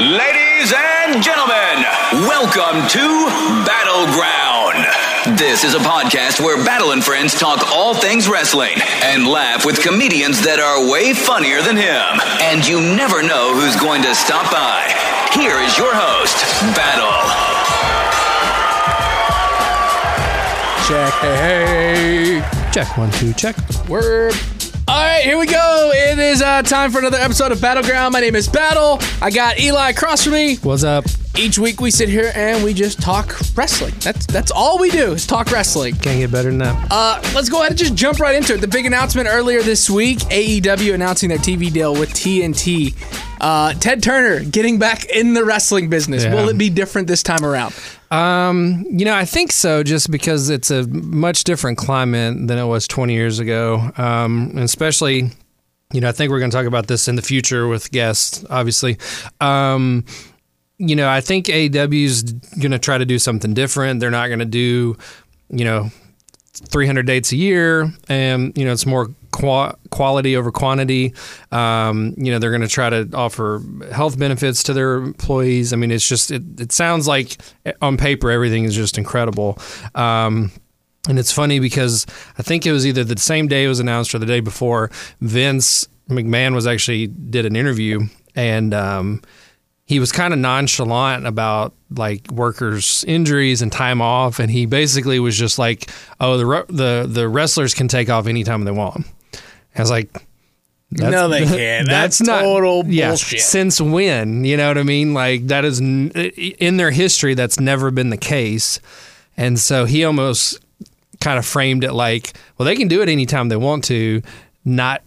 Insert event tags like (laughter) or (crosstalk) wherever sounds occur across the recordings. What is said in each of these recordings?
Ladies and gentlemen, welcome to Battleground. This is a podcast where Battle and friends talk all things wrestling and laugh with comedians that are way funnier than him. And you never know who's going to stop by. Here is your host, Battle. Check. Hey, hey. Check one, two, check. Word. All right, here we go. It is uh, time for another episode of Battleground. My name is Battle. I got Eli across from me. What's up? Each week we sit here and we just talk wrestling. That's that's all we do is talk wrestling. Can't get better than that. Uh, let's go ahead and just jump right into it. The big announcement earlier this week: AEW announcing their TV deal with TNT. Uh, Ted Turner getting back in the wrestling business. Yeah. Will it be different this time around? Um, you know, I think so, just because it's a much different climate than it was 20 years ago. Um, especially, you know, I think we're going to talk about this in the future with guests, obviously. Um, you know, I think AEW is going to try to do something different. They're not going to do, you know, 300 dates a year, and you know it's more qua- quality over quantity. Um, you know they're going to try to offer health benefits to their employees. I mean, it's just it, it sounds like eh, on paper everything is just incredible. Um, and it's funny because I think it was either the same day it was announced or the day before. Vince McMahon was actually did an interview and. Um, he was kind of nonchalant about like workers' injuries and time off, and he basically was just like, "Oh, the the the wrestlers can take off anytime they want." I was like, that's- No, they (laughs) can't. That's total yeah, bullshit. Since when? You know what I mean? Like that is in their history. That's never been the case, and so he almost kind of framed it like, well, they can do it anytime they want to, not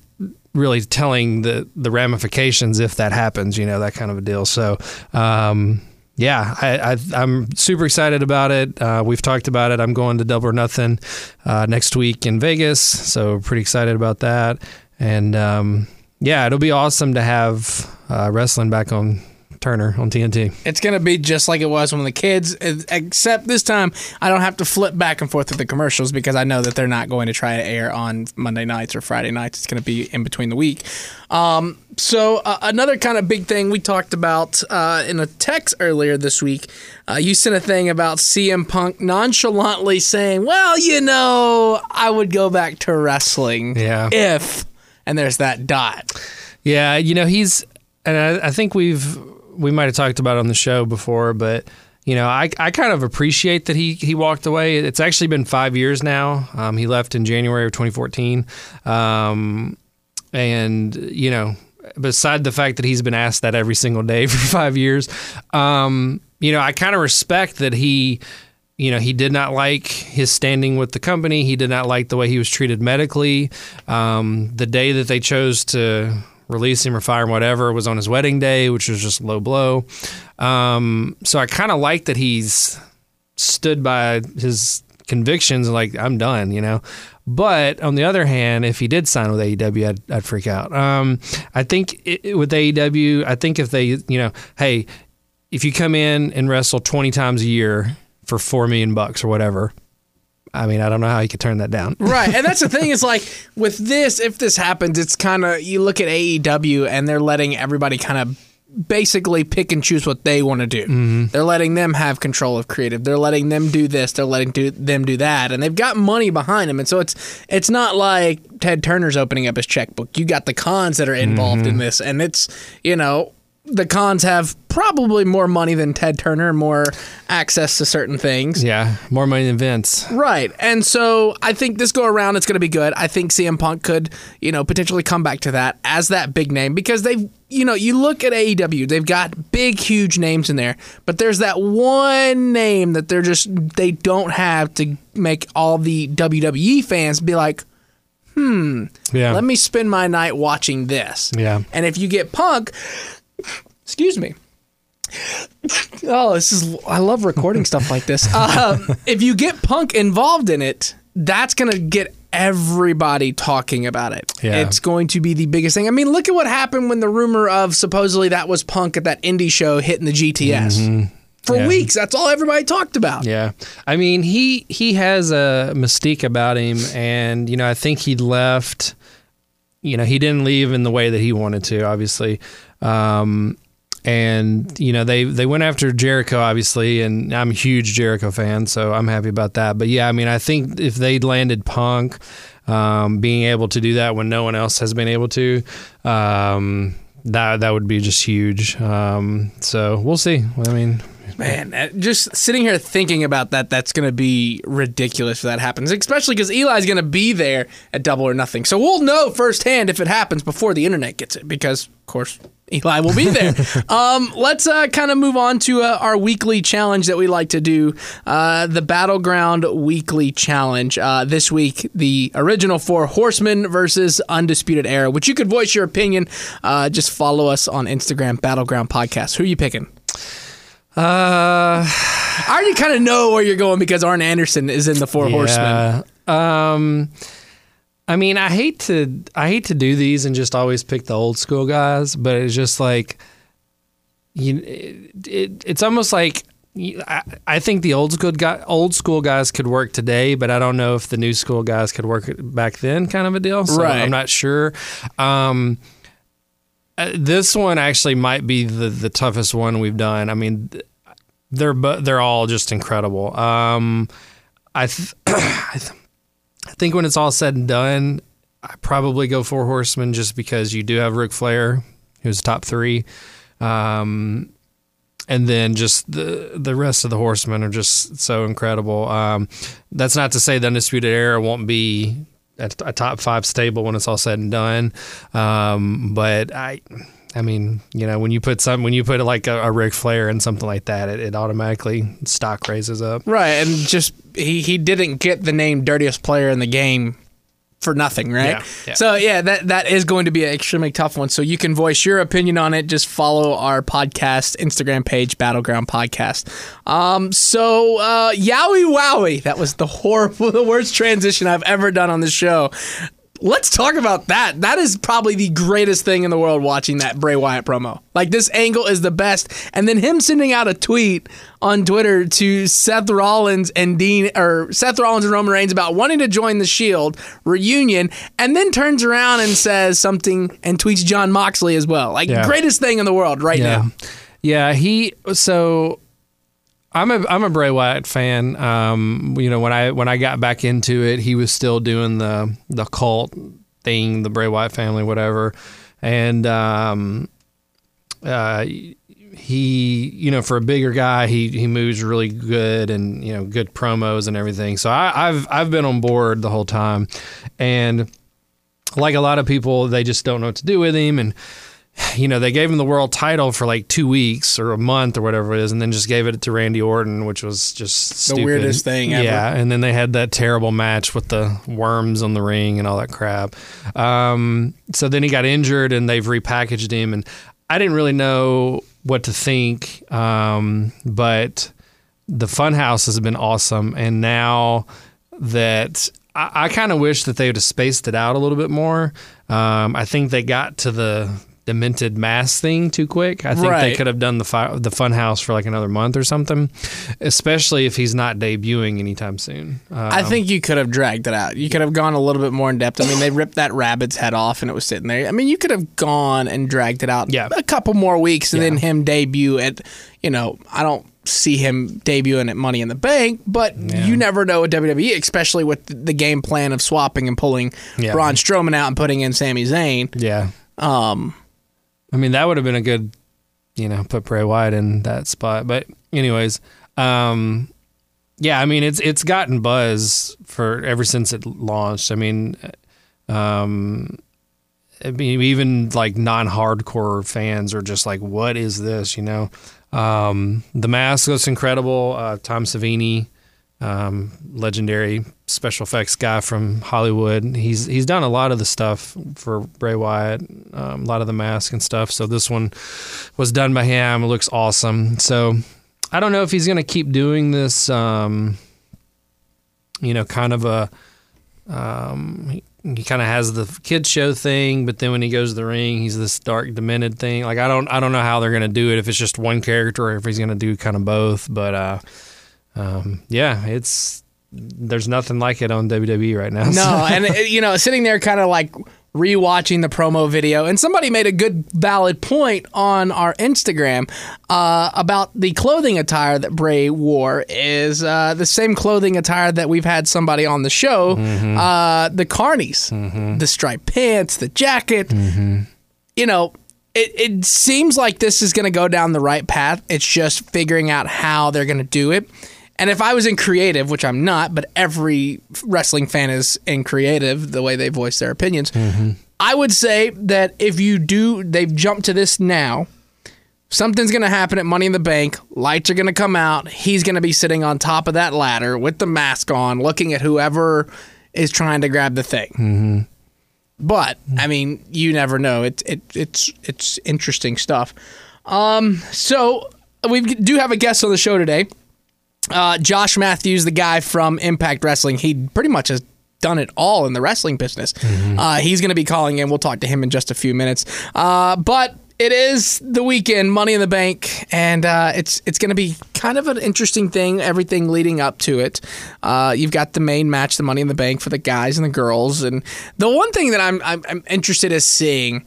really telling the the ramifications if that happens. You know that kind of a deal. So. Um, yeah, I, I'm super excited about it. Uh, we've talked about it. I'm going to Double or Nothing uh, next week in Vegas, so pretty excited about that. And um, yeah, it'll be awesome to have uh, wrestling back on Turner on TNT. It's gonna be just like it was when the kids, except this time I don't have to flip back and forth with the commercials because I know that they're not going to try to air on Monday nights or Friday nights. It's gonna be in between the week. Um, so uh, another kind of big thing we talked about uh, in a text earlier this week. Uh, you sent a thing about CM Punk nonchalantly saying, "Well, you know, I would go back to wrestling Yeah. if," and there's that dot. Yeah, you know he's, and I, I think we've we might have talked about on the show before, but you know I, I kind of appreciate that he he walked away. It's actually been five years now. Um, he left in January of 2014, um, and you know beside the fact that he's been asked that every single day (laughs) for five years, um, you know I kind of respect that he you know, he did not like his standing with the company. He did not like the way he was treated medically. Um, the day that they chose to release him or fire him, whatever, was on his wedding day, which was just low blow. Um, so I kind of like that he's stood by his convictions. Like I'm done, you know. But on the other hand, if he did sign with AEW, I'd, I'd freak out. Um, I think it, with AEW, I think if they, you know, hey, if you come in and wrestle 20 times a year for four million bucks or whatever, I mean, I don't know how you could turn that down. Right. And that's the thing (laughs) is like with this, if this happens, it's kind of you look at AEW and they're letting everybody kind of basically pick and choose what they want to do. Mm-hmm. They're letting them have control of creative. They're letting them do this. They're letting do, them do that, and they've got money behind them. And so it's it's not like Ted Turner's opening up his checkbook. You got the Khans that are involved in mm-hmm. this, and it's you know the Khans have probably more money than Ted Turner, more access to certain things. Yeah, more money than Vince. Right. And so I think this go around it's going to be good. I think CM Punk could, you know, potentially come back to that as that big name because they've, you know, you look at AEW, they've got big, huge names in there, but there's that one name that they're just, they don't have to make all the WWE fans be like, hmm, Yeah. let me spend my night watching this. Yeah. And if you get Punk, Excuse me. Oh, this is I love recording stuff like this. (laughs) Um, if you get Punk involved in it, that's gonna get everybody talking about it. Yeah. It's going to be the biggest thing. I mean, look at what happened when the rumor of supposedly that was Punk at that indie show hitting the GTS. For Yeah. weeks, that's all everybody talked about. Yeah, I mean he he has a mystique about him, and you know I think he left. You know he didn't leave in the way that he wanted to, obviously, um, and you know they they went after Jericho, obviously, and I'm a huge Jericho fan, so I'm happy about that. But yeah, I mean I think if they'd landed Punk, um, being able to do that when no one else has been able to. Um, that, that would be just huge. Um, so we'll see. I mean, Man, uh, just sitting here thinking about that, that's going to be ridiculous if that happens, especially because Eli's going to be there at Double or Nothing. So we'll know firsthand if it happens before the internet gets it, because, of course, Eli will be there. (laughs) um, let's uh, kind of move on to uh, our weekly challenge that we like to do uh, the Battleground Weekly Challenge. Uh, this week, the original four Horsemen versus Undisputed Era, which you could voice your opinion. Uh, just follow us on Instagram, Battleground Podcast. Who are you picking? Uh, (sighs) I already kind of know where you're going because Arn Anderson is in the Four Horsemen. Um, I mean, I hate to I hate to do these and just always pick the old school guys, but it's just like you. It, it, it's almost like. I, I think the old school guy, old school guys could work today, but I don't know if the new school guys could work back then, kind of a deal. So Right. I'm not sure. Um, uh, this one actually might be the, the toughest one we've done. I mean, they're bu- they're all just incredible. Um, I (clears throat) I, th- I think when it's all said and done, I probably go four horsemen just because you do have Ric Flair, who's top three, um, and then just the the rest of the horsemen are just so incredible. Um, that's not to say the undisputed era won't be a, a top five stable when it's all said and done, um, but I. I mean, you know, when you put some, when you put like a, a Ric Flair and something like that, it, it automatically stock raises up. Right, and just he he didn't get the name dirtiest player in the game for nothing, right? Yeah, yeah. So yeah, that that is going to be an extremely tough one. So you can voice your opinion on it. Just follow our podcast Instagram page, Battleground Podcast. Um, so uh, yowie wowie, that was the horrible, (laughs) the worst transition I've ever done on the show. Let's talk about that. That is probably the greatest thing in the world watching that Bray Wyatt promo. Like this angle is the best. And then him sending out a tweet on Twitter to Seth Rollins and Dean or Seth Rollins and Roman Reigns about wanting to join the Shield reunion and then turns around and says something and tweets Jon Moxley as well. Like Yeah. greatest thing in the world right yeah. now. Yeah, he so I'm a I'm a Bray Wyatt fan. Um, you know, when I when I got back into it, he was still doing the the cult thing, the Bray Wyatt family, whatever. And um uh he you know for a bigger guy he he moves really good and you know good promos and everything so I, I've I've been on board the whole time and like a lot of people they just don't know what to do with him and (sighs) you know, they gave him the world title for like two weeks or a month or whatever it is, and then just gave it to Randy Orton, which was just stupid. weirdest thing ever. Yeah, and then they had that terrible match with the worms on the ring and all that crap. Um, so then he got injured, and they've repackaged him, and I didn't really know what to think, um, but the Funhouse has been awesome, and now that I, I kind of wish that they would have spaced it out a little bit more. Um, I think they got to the demented mass thing too quick. I think they could have done the fi- the Funhouse for like another month or something, especially if he's not debuting anytime soon. Uh, I think you could have dragged it out. You could have gone a little bit more in depth. I mean, they ripped that rabbit's head off and it was sitting there. I mean, you could have gone and dragged it out Yeah. a couple more weeks and Yeah. then him debut at, you know, I don't see him debuting at Money in the Bank, but you never know with WWE, especially with the game plan of swapping and pulling Yeah. Braun Strowman out and putting in Sami Zayn. yeah. Um, I mean, that would have been a good, you know, put Bray Wyatt in that spot. But anyways, um, yeah, I mean, it's it's gotten buzz for ever since it launched. I mean, um, I mean, even like non-hardcore fans are just like, "What is this?" You know, um, the mask looks incredible. Uh, Tom Savini um, legendary special effects guy from Hollywood. He's he's done a lot of the stuff for Bray Wyatt, um, a lot of the mask and stuff. So this one was done by him. It looks awesome. So I don't know if he's to keep doing this. Um, you know, kind of a. Um, he, he kind of has the kids show thing, but then when he goes to the ring, he's this dark, demented thing. Like I don't, I don't know how they're gonna do it if it's just one character or if he's gonna do kind of both. But uh, um, yeah, it's there's nothing like it on WWE right now. No, (laughs) and uh, you know, sitting there kind of like rewatching the promo video, and somebody made a good, valid point on our Instagram uh, about the clothing attire that Bray wore is uh, the same clothing attire that we've had somebody on the show, uh, the Carnies, the striped pants, the jacket. You know. It, it seems like this is going to go down the right path. It's just figuring out how they're going to do it. And if I was in creative, which I'm not, but every wrestling fan is in creative, the way they voice their opinions, I would say that if you do, they've jumped to this now. Something's going to happen at Money in the Bank. Lights are going to come out. He's going to be sitting on top of that ladder with the mask on, looking at whoever is trying to grab the thing. But I mean, you never know. It, it it's it's interesting stuff. Um, so we do have a guest on the show today. Uh, Josh Matthews, the guy from Impact Wrestling, he pretty much has done it all in the wrestling business. Uh, he's going to be calling in. We'll talk to him in just a few minutes. Uh, but it is the weekend, Money in the Bank, and uh, it's it's going to be kind of an interesting thing. Everything leading up to it. Uh, you've got the main match, the Money in the Bank for the guys and the girls, and the one thing that I'm I'm, I'm interested in seeing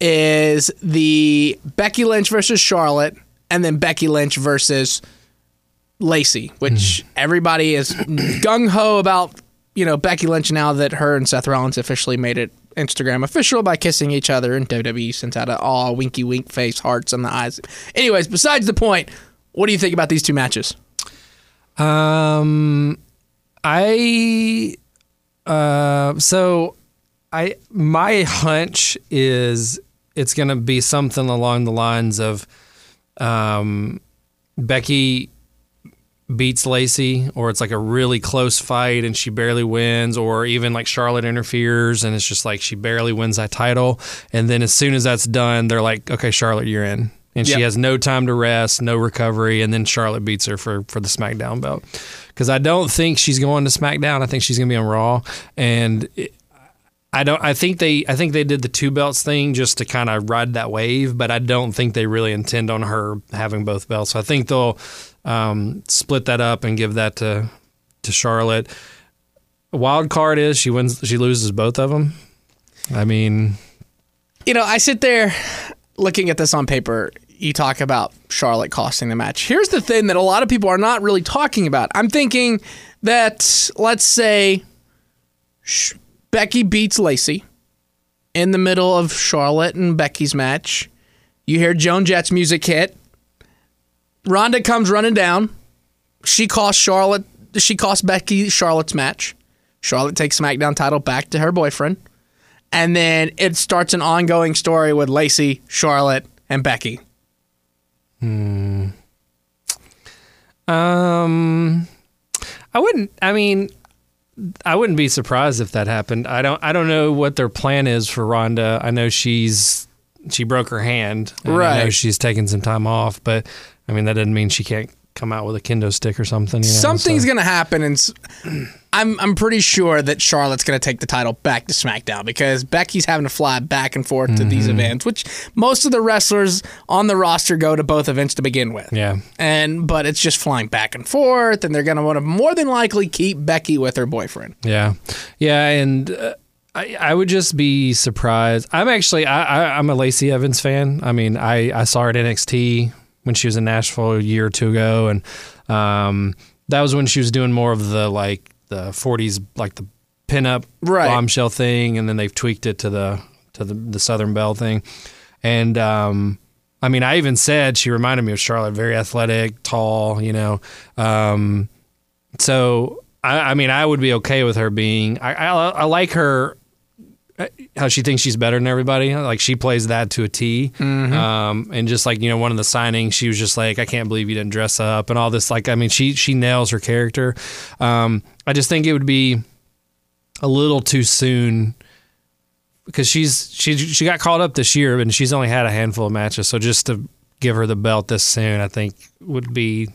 is the Becky Lynch versus Charlotte, and then Becky Lynch versus Lacey, which everybody is gung ho about. You know Becky Lynch now that her and Seth Rollins officially made it Instagram official by kissing each other, and WWE sent out a all winky wink face, hearts on the eyes. Anyways, besides the point, what do you think about these two matches? Um, I uh, so I my hunch is it's going to be something along the lines of um, Becky beats Lacey, or it's like a really close fight and she barely wins, or even like Charlotte interferes and it's just like she barely wins that title. And then as soon as that's done, they're like, okay, Charlotte, you're in. And she has no time to rest, no recovery, and then Charlotte beats her for, for the SmackDown belt. Because I don't think she's going to SmackDown. I think she's going to be on Raw. And it, I don't. I think they. I think they did the two belts thing just to kind of ride that wave, but I don't think they really intend on her having both belts. So I think they'll um, split that up and give that to to Charlotte. Wild card is she wins. She loses both of them. I mean, You know, I sit there looking at this on paper. You talk about Charlotte costing the match. Here's the thing that a lot of people are not really talking about. I'm thinking that, let's say, Sh- Becky beats Lacey in the middle of Charlotte and Becky's match. You hear Joan Jett's music hit. Ronda comes running down. She costs Charlotte. She costs Becky Charlotte's match. Charlotte takes SmackDown title back to her boyfriend and then it starts an ongoing story with Lacey, Charlotte, and Becky. Hmm. um, I wouldn't. I mean, I wouldn't be surprised if that happened. I don't. I don't know what their plan is for Ronda. I know she's she broke her hand. and I know she's taking some time off, but I mean that doesn't mean she can't come out with a kendo stick or something. You know, Something's so- gonna happen, and I'm I'm pretty sure that Charlotte's gonna take the title back to SmackDown because Becky's having to fly back and forth to these Mm-hmm. events, which most of the wrestlers on the roster go to both events to begin with. Yeah. And but it's just flying back and forth, and they're gonna want to more than likely keep Becky with her boyfriend. Yeah, yeah, and uh, I, I would just be surprised. I'm actually I, I, I'm a Lacey Evans fan. I mean, I, I saw her at NXT when she was in Nashville a year or two ago, and um, that was when she was doing more of the like the 40s, like the pinup Right. bombshell thing, and then they've tweaked it to the to the, the Southern Belle thing, and um, I mean, I even said she reminded me of Charlotte, very athletic, tall, you know. Um, so I, I mean, I would be okay with her being. I, I, I like her how she thinks she's better than everybody. Like she plays that to a T. Mm-hmm. Um, and just like you know, one of the signings, she was just like, "I can't believe you didn't dress up," and all this. Like, I mean, she she nails her character. Um, I just think it would be a little too soon because she's she she got called up this year, and she's only had a handful of matches. So just to give her the belt this soon, I think would be.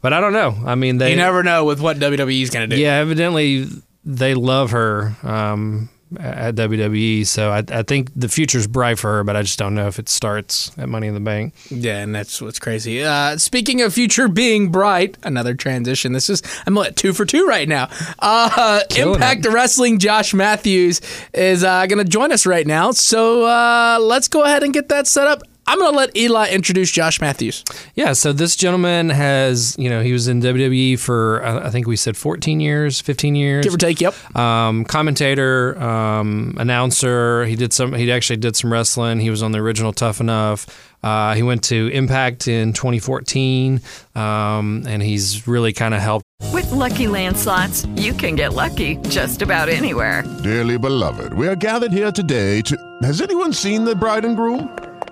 But I don't know. I mean, they You never know with what WWE's going to do. yeah, evidently they love her um, at WWE. So I, I think the future's bright for her, but I just don't know if it starts at Money in the Bank. Yeah, and that's what's crazy. Uh, speaking of future being bright, another transition. This is I'm at two for two right now. Uh, Impact it. Wrestling Josh Matthews is uh, going to join us right now. So uh, let's go ahead and get that set up. I'm going to let Eli introduce Josh Matthews. Yeah, so this gentleman has, you know, he was in WWE for, uh, I think we said 14 years, 15 years. Give or take. Yep. um, commentator, um, announcer. He did some. He actually did some wrestling. He was on the original Tough Enough. Uh, he went to Impact in 2014, um, and he's really kind of helped. With Lucky Land slots, you can get lucky just about anywhere. Dearly beloved, we are gathered here today to. Has anyone seen the bride and groom?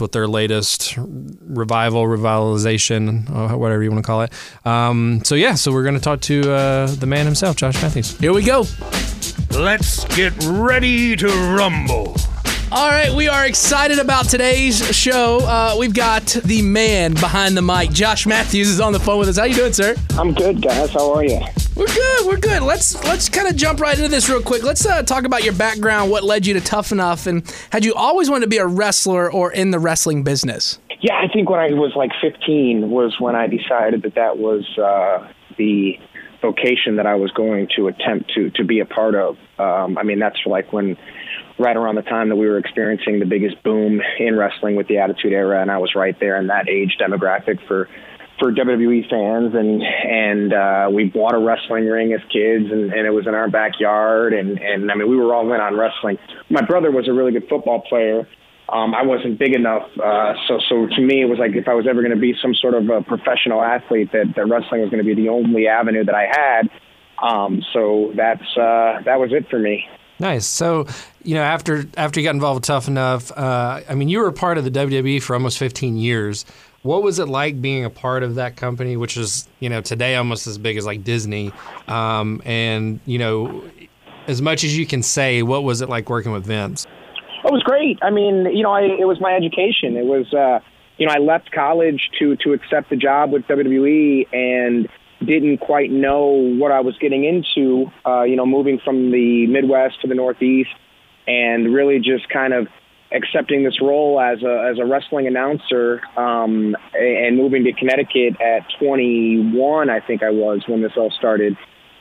With their latest revival, revitalization, or whatever you want to call it. Um, so yeah, so we're going to talk to uh, the man himself, Josh Matthews. Here we go. Let's get ready to rumble. All right, we are excited about today's show. Uh, we've got the man behind the mic. Josh Matthews is on the phone with us. How you doing, sir? I'm good, guys. How are you? We're good. We're good. Let's let's kind of jump right into this real quick. Let's uh, talk about your background, what led you to Tough Enough, and had you always wanted to be a wrestler or in the wrestling business? Yeah, I think when I was like 15 was when I decided that that was uh, the vocation that I was going to attempt to to be a part of. Um, I mean, that's like when right around the time that we were experiencing the biggest boom in wrestling with the Attitude Era, and I was right there in that age demographic for for WWE fans, and and uh, we bought a wrestling ring as kids, and, and it was in our backyard, and and I mean we were all in on wrestling. My brother was a really good football player. Um, I wasn't big enough, uh, so so to me it was like if I was ever going to be some sort of a professional athlete, that, that wrestling was going to be the only avenue that I had. Um, so that's uh, that was it for me. Nice. So, you know, after after you got involved with Tough Enough, uh, I mean, you were a part of the WWE for almost 15 years. What was it like being a part of that company, which is, you know, today almost as big as like Disney? Um, and you know, as much as you can say, what was it like working with Vince? It was great. I mean, you know, I, it was my education. It was, uh, you know, I left college to to accept the job with WWE and didn't quite know what I was getting into. Uh, you know, moving from the Midwest to the Northeast, and really just kind of accepting this role as a as a wrestling announcer um, and moving to Connecticut at 21, I think I was when this all started.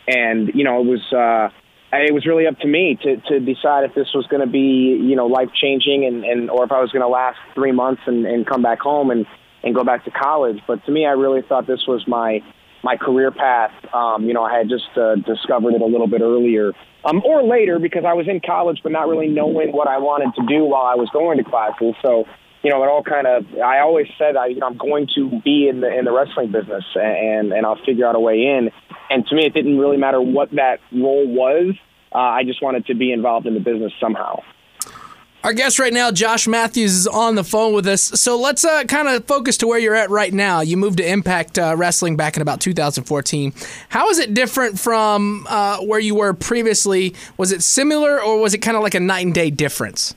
And you know, it was. Uh, it was really up to me to, to decide if this was going to be, you know, life changing and, and or if I was going to last three months and, and come back home and, and go back to college. But to me, I really thought this was my my career path. Um, you know, I had just uh, discovered it a little bit earlier um, or later because I was in college, but not really knowing what I wanted to do while I was going to classes. So, you know, it all kind of. I always said I, you know, I'm going to be in the in the wrestling business, and and I'll figure out a way in. And to me, it didn't really matter what that role was. Uh, I just wanted to be involved in the business somehow. Our guest right now, Josh Matthews, is on the phone with us. So let's uh, kind of focus to where you're at right now. You moved to Impact uh, Wrestling back in about 2014. How is it different from uh, where you were previously? Was it similar, or was it kind of like a night and day difference?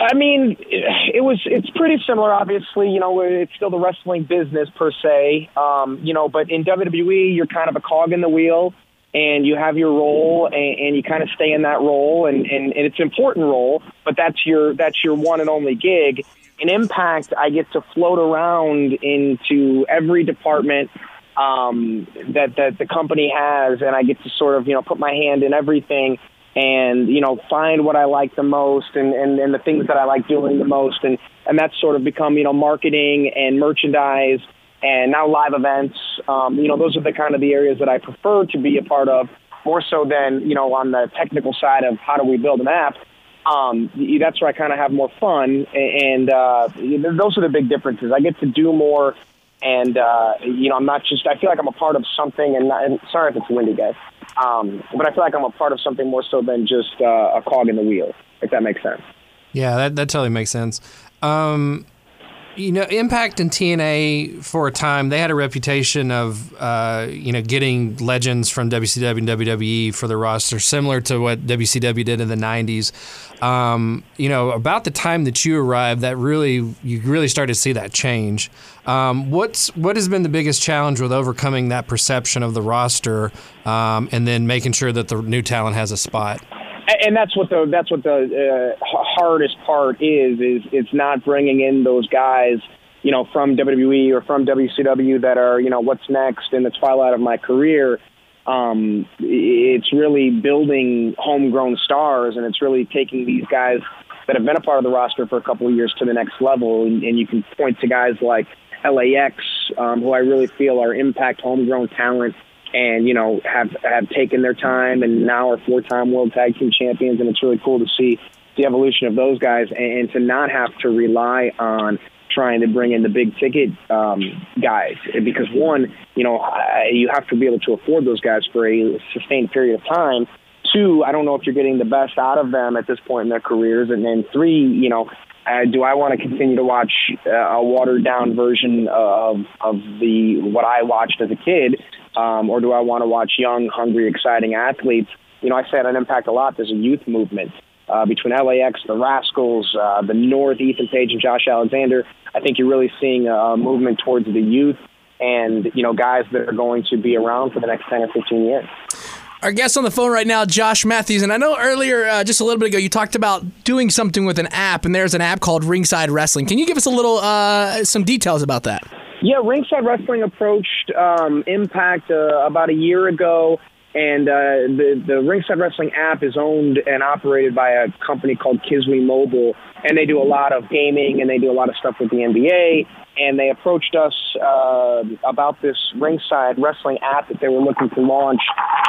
I mean, it was. It's pretty similar. Obviously, you know, it's still the wrestling business per se. Um, you know, but in WWE, you're kind of a cog in the wheel, and you have your role, and, and you kind of stay in that role, and, and, and it's an important role. But that's your that's your one and only gig. In Impact, I get to float around into every department um, that that the company has, and I get to sort of you know put my hand in everything and you know find what I like the most and, and, and the things that I like doing the most and and that's sort of become you know marketing and merchandise and now live events. Um, you know, those are the kind of the areas that I prefer to be a part of more so than you know on the technical side of how do we build an app. Um, that's where I kind of have more fun, and uh, those are the big differences. I get to do more, and uh, you know, I'm not just. I feel like I'm a part of something, and, not, and sorry if it's windy, guys, um, but I feel like I'm a part of something more so than just uh, a cog in the wheel. If that makes sense. Yeah, that that totally makes sense. Um, you know, Impact and TNA for a time they had a reputation of uh, you know getting legends from WCW and WWE for the roster, similar to what WCW did in the '90s. Um, you know, about the time that you arrived, that really you really started to see that change. Um, what's what has been the biggest challenge with overcoming that perception of the roster, um, and then making sure that the new talent has a spot? And that's what the that's what the uh, hardest part is is it's not bringing in those guys you know from WWE or from WCW that are you know what's next in the twilight of my career. Um, it's really building homegrown stars and it's really taking these guys that have been a part of the roster for a couple of years to the next level. And, and you can point to guys like LAX um, who I really feel are impact homegrown talent and you know have have taken their time and now are four-time world tag team champions and it's really cool to see the evolution of those guys and, and to not have to rely on trying to bring in the big ticket um, guys. Because one you know you have to be able to afford those guys for a sustained period of time. Two i don't know if you're getting the best out of them at this point in their careers. And then three you know uh, do I want to continue to watch uh, a watered down version of of the what I watched as a kid, um, or do I want to watch young, hungry, exciting athletes? You know, I say on Impact a lot. There's a youth movement uh, between LAX, the Rascalz, uh, the North, Ethan Page, and Josh Alexander. I think you're really seeing a movement towards the youth and you know guys that are going to be around for the next 10 or 15 years. Our guest on the phone right now, Josh Matthews, and I know earlier, uh, just a little bit ago, you talked about doing something with an app, and there's an app called Ringside Wrestling. Can you give us a little, uh, some details about that? Yeah, Ringside Wrestling approached um, Impact uh, about a year ago, and uh, the the Ringside Wrestling app is owned and operated by a company called Kiswe Mobile, and they do a lot of gaming and they do a lot of stuff with the NBA and they approached us uh, about this ringside wrestling app that they were looking to launch.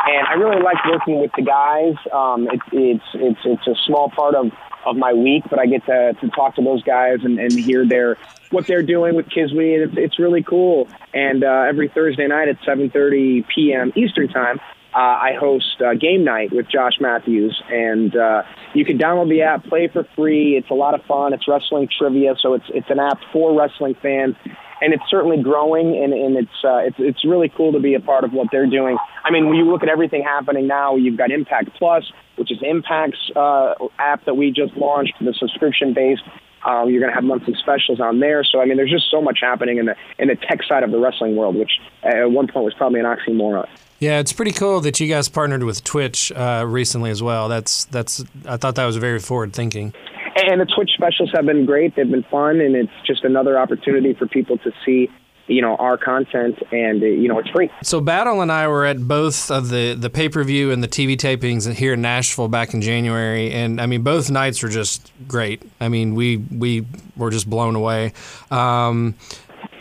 And I really like working with the guys. Um, it, it's it's it's a small part of of my week, but I get to, to talk to those guys and, and hear their what they're doing with Kiswe, and it's, it's really cool. And uh, every Thursday night at 7:30 p.m. Eastern time, uh, I host uh, game night with Josh Matthews, and uh, you can download the app, play for free. It's a lot of fun. It's wrestling trivia, so it's it's an app for wrestling fans, and it's certainly growing, and, and it's uh, it's it's really cool to be a part of what they're doing. I mean, when you look at everything happening now, you've got Impact Plus, which is Impact's uh, app that we just launched, the subscription based. Um, you're going to have monthly specials on there. So I mean, there's just so much happening in the in the tech side of the wrestling world, which at one point was probably an oxymoron. Yeah, it's pretty cool that you guys partnered with Twitch uh, recently as well. That's that's I thought that was very forward thinking. And the Twitch specials have been great. They've been fun, and it's just another opportunity for people to see you know our content and uh, you know it's free. So battle and i were at both of the the pay-per-view and the tv tapings here in nashville back in january and i mean both nights were just great. I mean we we were just blown away. Um,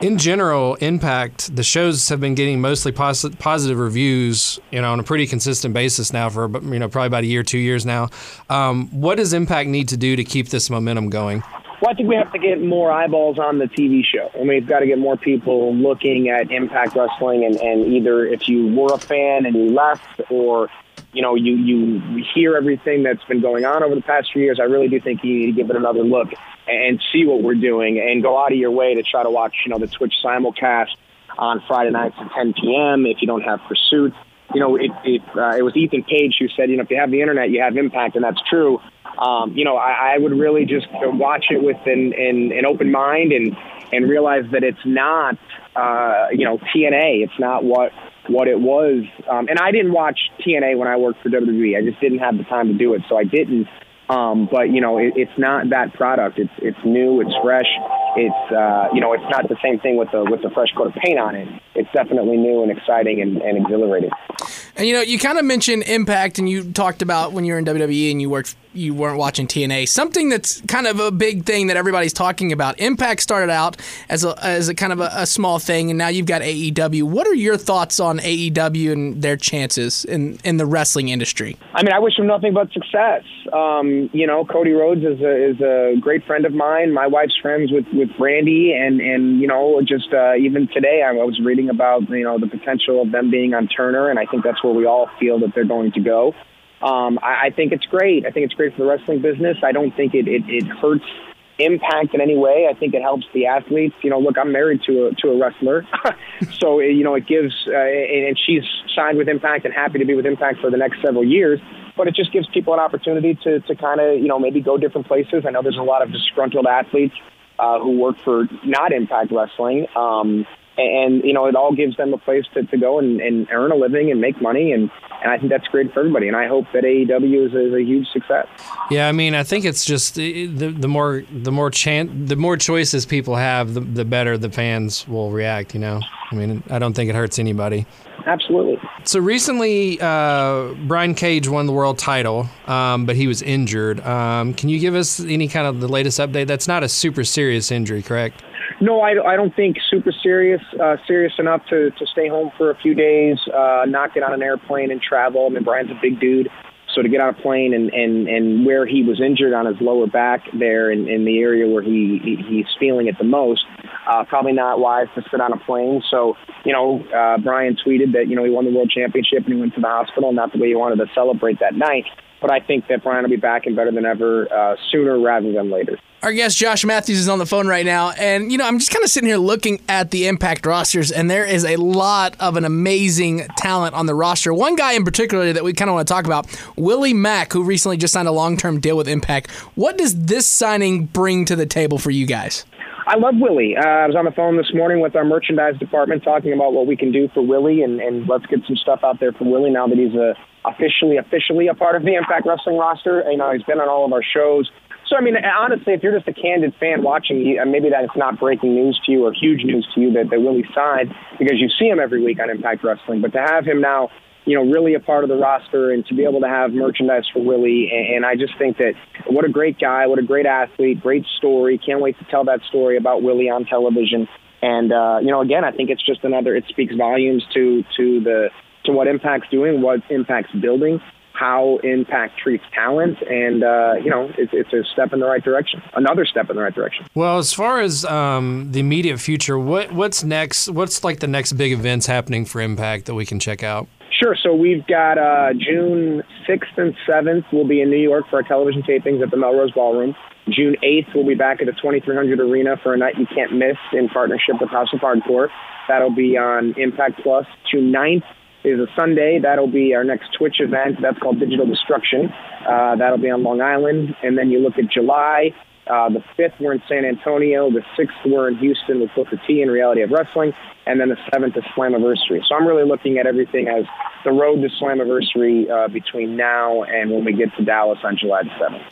in general, Impact, the shows have been getting mostly pos- positive reviews, you know, on a pretty consistent basis now for, you know, probably about a year, two years now. Um, what does Impact need to do to keep this momentum going? Well, I think we have to get more eyeballs on the TV show. I mean, we've got to get more people looking at Impact Wrestling, and, and either if you were a fan and you left, or you know, you you hear everything that's been going on over the past few years. I really do think you need to give it another look and see what we're doing and go out of your way to try to watch, you know, the Twitch simulcast on Friday nights at 10 p.m. if you don't have Pursuit. You know, it, it, uh, it was Ethan Page who said, you know, if you have the internet, you have impact, and that's true. Um, you know, I, I would really just watch it with an, an, an open mind and, and realize that it's not, uh, you know, TNA. It's not what what it was. Um, and I didn't watch TNA when I worked for WWE. I just didn't have the time to do it, so I didn't. Um, but you know, it, it's not that product. It's it's new. It's fresh. It's uh, you know, it's not the same thing with the with the fresh coat of paint on it. It's definitely new and exciting and, and exhilarating. And you know, you kind of mentioned Impact, and you talked about when you were in WWE and you worked, you weren't watching TNA. Something that's kind of a big thing that everybody's talking about. Impact started out as a as a kind of a, a small thing, and now you've got AEW. What are your thoughts on AEW and their chances in in the wrestling industry? I mean, I wish them nothing but success. Um, you know, Cody Rhodes is a is a great friend of mine. My wife's friends with with Brandi, and and you know, just uh, even today, I was reading about you know the potential of them being on Turner, and I think that's where we all feel that they're going to go. Um, I, I think it's great. I think it's great for the wrestling business. I don't think it, it, it hurts impact in any way. I think it helps the athletes. You know, look, I'm married to a to a wrestler, (laughs) so you know it gives, uh, and she's signed with Impact and happy to be with Impact for the next several years. But it just gives people an opportunity to to kind of you know maybe go different places. I know there's a lot of disgruntled athletes uh, who work for not Impact Wrestling. Um, and you know it all gives them a place to, to go and, and earn a living and make money and, and I think that's great for everybody and I hope that AEW is, is a huge success. Yeah, I mean I think it's just the the more the more chan- the more choices people have the, the better the fans will react. You know, I mean I don't think it hurts anybody. Absolutely. So recently, uh, Brian Cage won the world title, um, but he was injured. Um, can you give us any kind of the latest update? That's not a super serious injury, correct? No, I, I don't think super serious, uh, serious enough to, to stay home for a few days, uh, not get on an airplane and travel. I mean, Brian's a big dude. So to get on a plane and, and, and where he was injured on his lower back there in, in the area where he, he he's feeling it the most, uh, probably not wise to sit on a plane. So, you know, uh, Brian tweeted that, you know, he won the world championship and he went to the hospital, not the way he wanted to celebrate that night. But I think that Brian will be back and better than ever uh, sooner rather than later. Our guest Josh Matthews is on the phone right now, and you know I'm just kind of sitting here looking at the Impact rosters, and there is a lot of an amazing talent on the roster. One guy in particular that we kind of want to talk about, Willie Mack, who recently just signed a long-term deal with Impact. What does this signing bring to the table for you guys? I love Willie. Uh, I was on the phone this morning with our merchandise department talking about what we can do for Willie, and, and let's get some stuff out there for Willie now that he's a, officially officially a part of the Impact Wrestling roster. You know, he's been on all of our shows. So, I mean, honestly, if you're just a candid fan watching, maybe that's not breaking news to you or huge news to you that, that Willie signed because you see him every week on Impact Wrestling. But to have him now you know, really a part of the roster and to be able to have merchandise for Willie. And I just think that what a great guy, what a great athlete, great story. Can't wait to tell that story about Willie on television. And uh, you know, again, I think it's just another. It speaks volumes to to the to what Impact's doing, what Impact's building, how Impact treats talent, and uh, you know, it's, it's a step in the right direction. Another step in the right direction. Well, as far as um, the immediate future, what what's next? What's like the next big events happening for Impact that we can check out? Sure. So we've got uh, June 6th and 7th. We'll be in New York for our television tapings at the Melrose Ballroom. June 8th, we'll be back at the 2300 Arena for a night you can't miss in partnership with House of Hardcore. That'll be on Impact Plus. June 9th is a Sunday. That'll be our next Twitch event. That's called Digital Destruction. Uh, that'll be on Long Island. And then you look at July. Uh, the 5th, we're in San Antonio. The 6th, we're in Houston with Booker T and Reality of Wrestling and then the seventh is Slammiversary. So I'm really looking at everything as the road to Slammiversary uh, between now and when we get to Dallas on July the seventh.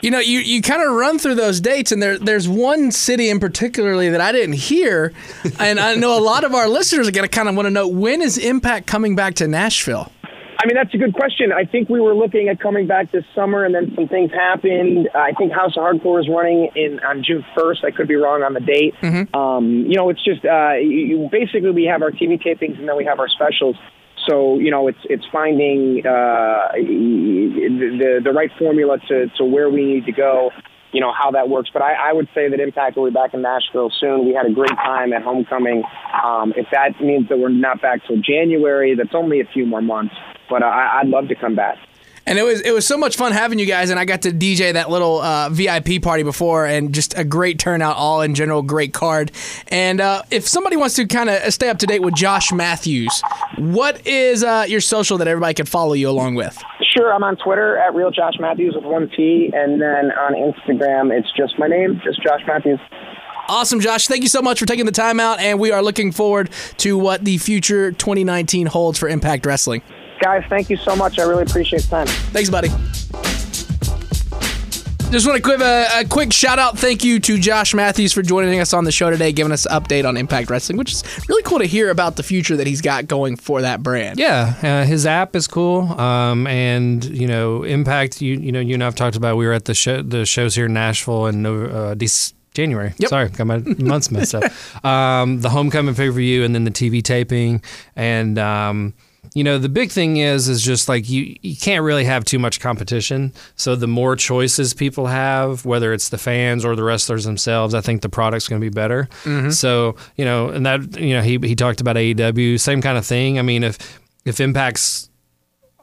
You know, you, you kind of run through those dates, and there there's one city in particularly that I didn't hear, (laughs) and I know a lot of our listeners are going to kind of want to know when is Impact coming back to Nashville. I mean, that's a good question. I think we were looking at coming back this summer, and then some things happened. I think House of Hardcore is running in on June 1st. I could be wrong on the date. Mm-hmm. Um, you know, it's just uh, you, basically we have our TV tapings, and then we have our specials. So you know, it's it's finding uh, the the right formula to to where we need to go. You know how that works, but I, I would say that Impact will be back in Nashville soon. We had a great time at Homecoming. Um, if that means that we're not back till January, that's only a few more months but I, I'd love to come back. And it was it was so much fun having you guys, and I got to DJ that little uh, VIP party before, and just a great turnout, all in general, great card. And uh, if somebody wants to kind of stay up to date with Josh Matthews, what is uh, your social that everybody can follow you along with? Sure, I'm on Twitter at real Josh Matthews with one T, and then on Instagram it's just my name, just Josh Matthews. Awesome, Josh. Thank you so much for taking the time out, and we are looking forward to what the future 2019 holds for Impact Wrestling. Guys, thank you so much. I really appreciate the time. Thanks, buddy. Just want to give a, a quick shout out thank you to Josh Matthews for joining us on the show today, giving us an update on Impact Wrestling, which is really cool to hear about the future that he's got going for that brand. Yeah, uh, his app is cool, um, and you know, Impact. You you know, you and I've talked about. We were at the show, the shows here in Nashville in uh, Dec- January. Yep. Sorry, got my months messed up. (laughs) Um, the homecoming pay per view, and then the TV taping, and um, you know, the big thing is is just like you you can't really have too much competition. So the more choices people have, whether it's the fans or the wrestlers themselves, I think the product's going to be better. Mm-hmm. So you know, and that you know, he he talked about AEW, same kind of thing. I mean, if if Impact's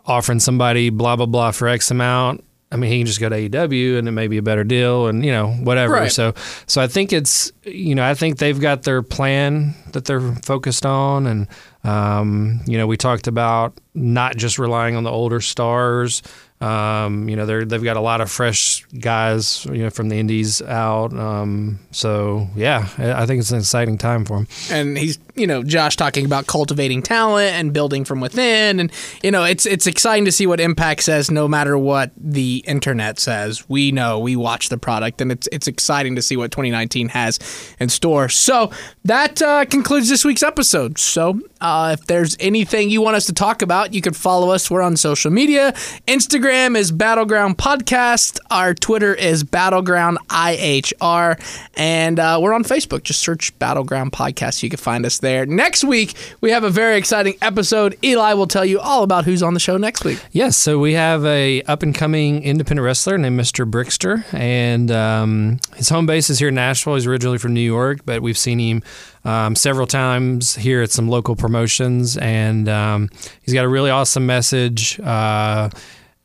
offering somebody blah blah blah for X amount. I mean, he can just go to AEW and it may be a better deal, and you know whatever. Right. So, so I think it's you know I think they've got their plan that they're focused on, and um, you know we talked about not just relying on the older stars. Um, you know they're they've got a lot of fresh guys you know from the Indies out. Um, so yeah, I I think it's an exciting time for him. and he's you know Josh talking about cultivating talent and building from within, and you know it's it's exciting to see what Impact says. No matter what the internet says, we know we watch the product, and it's it's exciting to see what 2019 has in store. So that uh, concludes this week's episode. So uh, if there's anything you want us to talk about, you can follow us. We're on social media. Instagram is Battleground Podcast. Our Twitter is Battleground IHR, and uh, we're on Facebook. Just search Battleground Podcast. You can find us there. Next week we have a very exciting episode. Eli will tell you all about who's on the show next week. Yes, so we have a up and coming independent wrestler named Mr. Brickster, and um, his home base is here in Nashville. He's originally from New York, but we've seen him um, several times here at some local promotions, and um, he's got a really awesome message. Uh,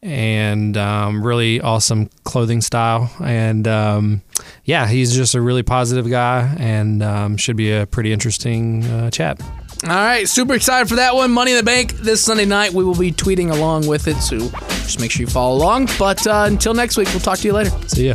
and um, really awesome clothing style, and um, yeah, he's just a really positive guy, and um, should be a pretty interesting uh, chat. All right, super excited for that one. Money in the Bank this Sunday night. We will be tweeting along with it, so just make sure you follow along. But uh, until next week, we'll talk to you later. See ya.